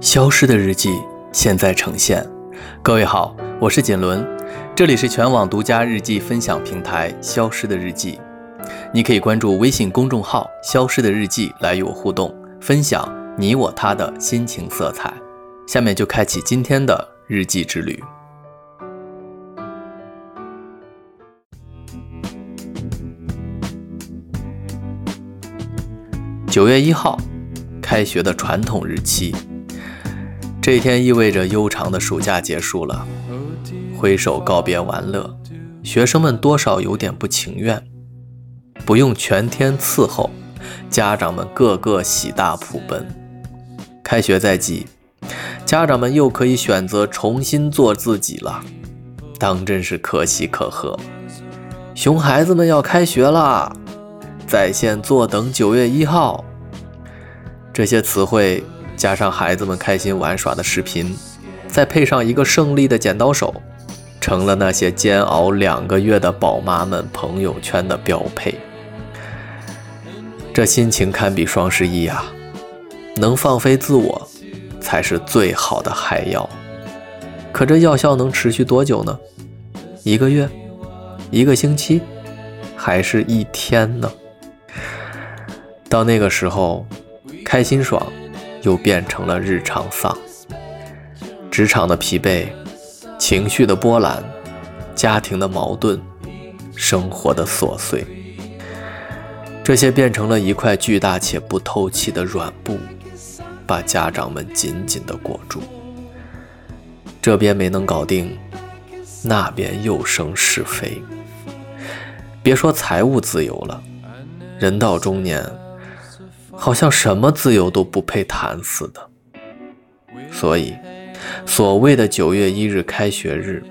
消失的日记现在呈现。各位好，我是锦纶，这里是全网独家日记分享平台《消失的日记》。你可以关注微信公众号“消失的日记”来与我互动，分享你我他的心情色彩。下面就开启今天的日记之旅。九月一号，开学的传统日期。这一天意味着悠长的暑假结束了，挥手告别玩乐，学生们多少有点不情愿。不用全天伺候，家长们个个喜大普奔。开学在即，家长们又可以选择重新做自己了，当真是可喜可贺。熊孩子们要开学啦，在线坐等九月一号。这些词汇。加上孩子们开心玩耍的视频，再配上一个胜利的剪刀手，成了那些煎熬两个月的宝妈们朋友圈的标配。这心情堪比双十一呀！能放飞自我，才是最好的嗨药。可这药效能持续多久呢？一个月？一个星期？还是一天呢？到那个时候，开心爽。又变成了日常丧，职场的疲惫，情绪的波澜，家庭的矛盾，生活的琐碎，这些变成了一块巨大且不透气的软布，把家长们紧紧地裹住。这边没能搞定，那边又生是非。别说财务自由了，人到中年。好像什么自由都不配谈似的，所以所谓的九月一日开学日，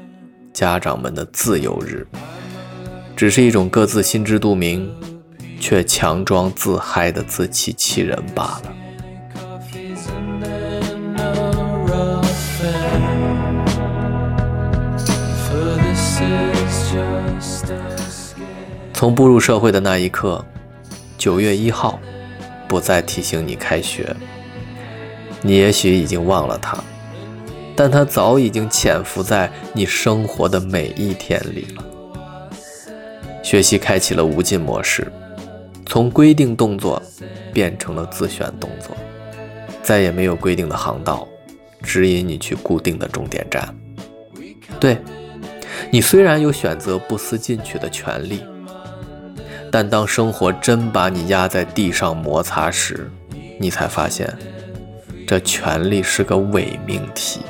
家长们的自由日，只是一种各自心知肚明，却强装自嗨的自欺欺人罢了。从步入社会的那一刻，九月一号。不再提醒你开学，你也许已经忘了他，但他早已经潜伏在你生活的每一天里了。学习开启了无尽模式，从规定动作变成了自选动作，再也没有规定的航道指引你去固定的终点站。对你虽然有选择不思进取的权利。但当生活真把你压在地上摩擦时，你才发现，这权利是个伪命题。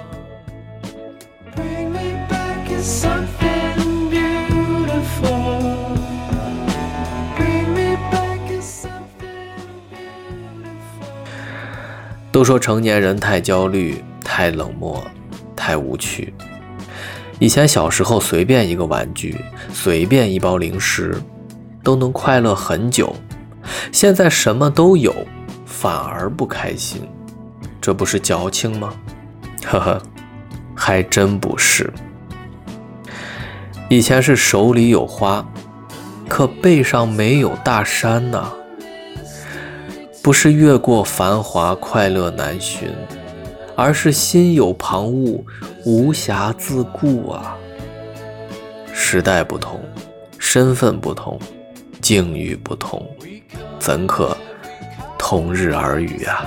都说成年人太焦虑、太冷漠、太无趣。以前小时候，随便一个玩具，随便一包零食。都能快乐很久，现在什么都有，反而不开心，这不是矫情吗？呵呵，还真不是。以前是手里有花，可背上没有大山呐。不是越过繁华快乐难寻，而是心有旁骛，无暇自顾啊。时代不同，身份不同。境遇不同，怎可同日而语啊？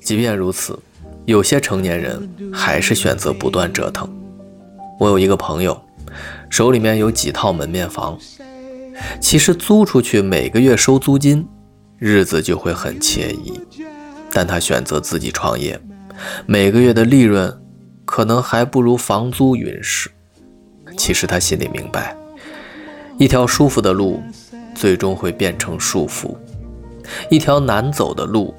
即便如此。有些成年人还是选择不断折腾。我有一个朋友，手里面有几套门面房，其实租出去每个月收租金，日子就会很惬意。但他选择自己创业，每个月的利润可能还不如房租匀实。其实他心里明白，一条舒服的路，最终会变成束缚；一条难走的路。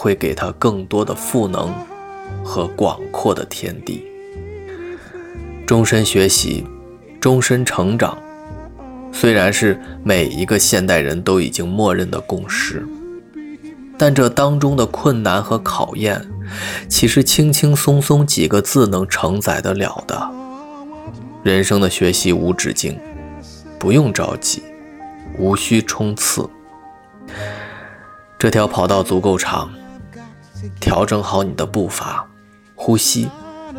会给他更多的赋能和广阔的天地。终身学习，终身成长，虽然是每一个现代人都已经默认的共识，但这当中的困难和考验，岂是轻轻松松几个字能承载得了的？人生的学习无止境，不用着急，无需冲刺。这条跑道足够长，调整好你的步伐、呼吸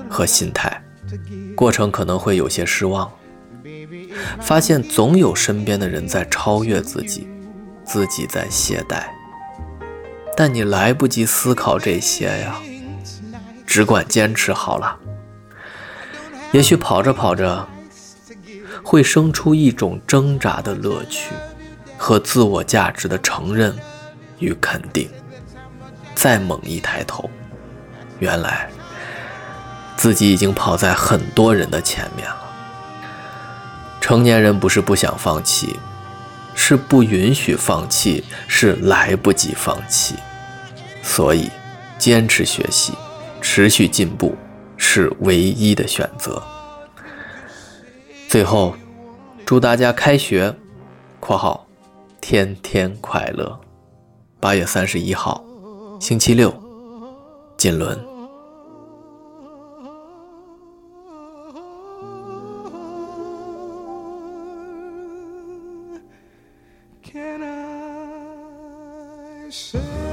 和心态，过程可能会有些失望。发现总有身边的人在超越自己，自己在懈怠，但你来不及思考这些呀，只管坚持好了。也许跑着跑着，会生出一种挣扎的乐趣和自我价值的承认与肯定。再猛一抬头，原来自己已经跑在很多人的前面了。成年人不是不想放弃，是不允许放弃，是来不及放弃。所以，坚持学习，持续进步是唯一的选择。最后，祝大家开学（括号天天快乐）。八月三十一号，星期六，锦纶。Can I say?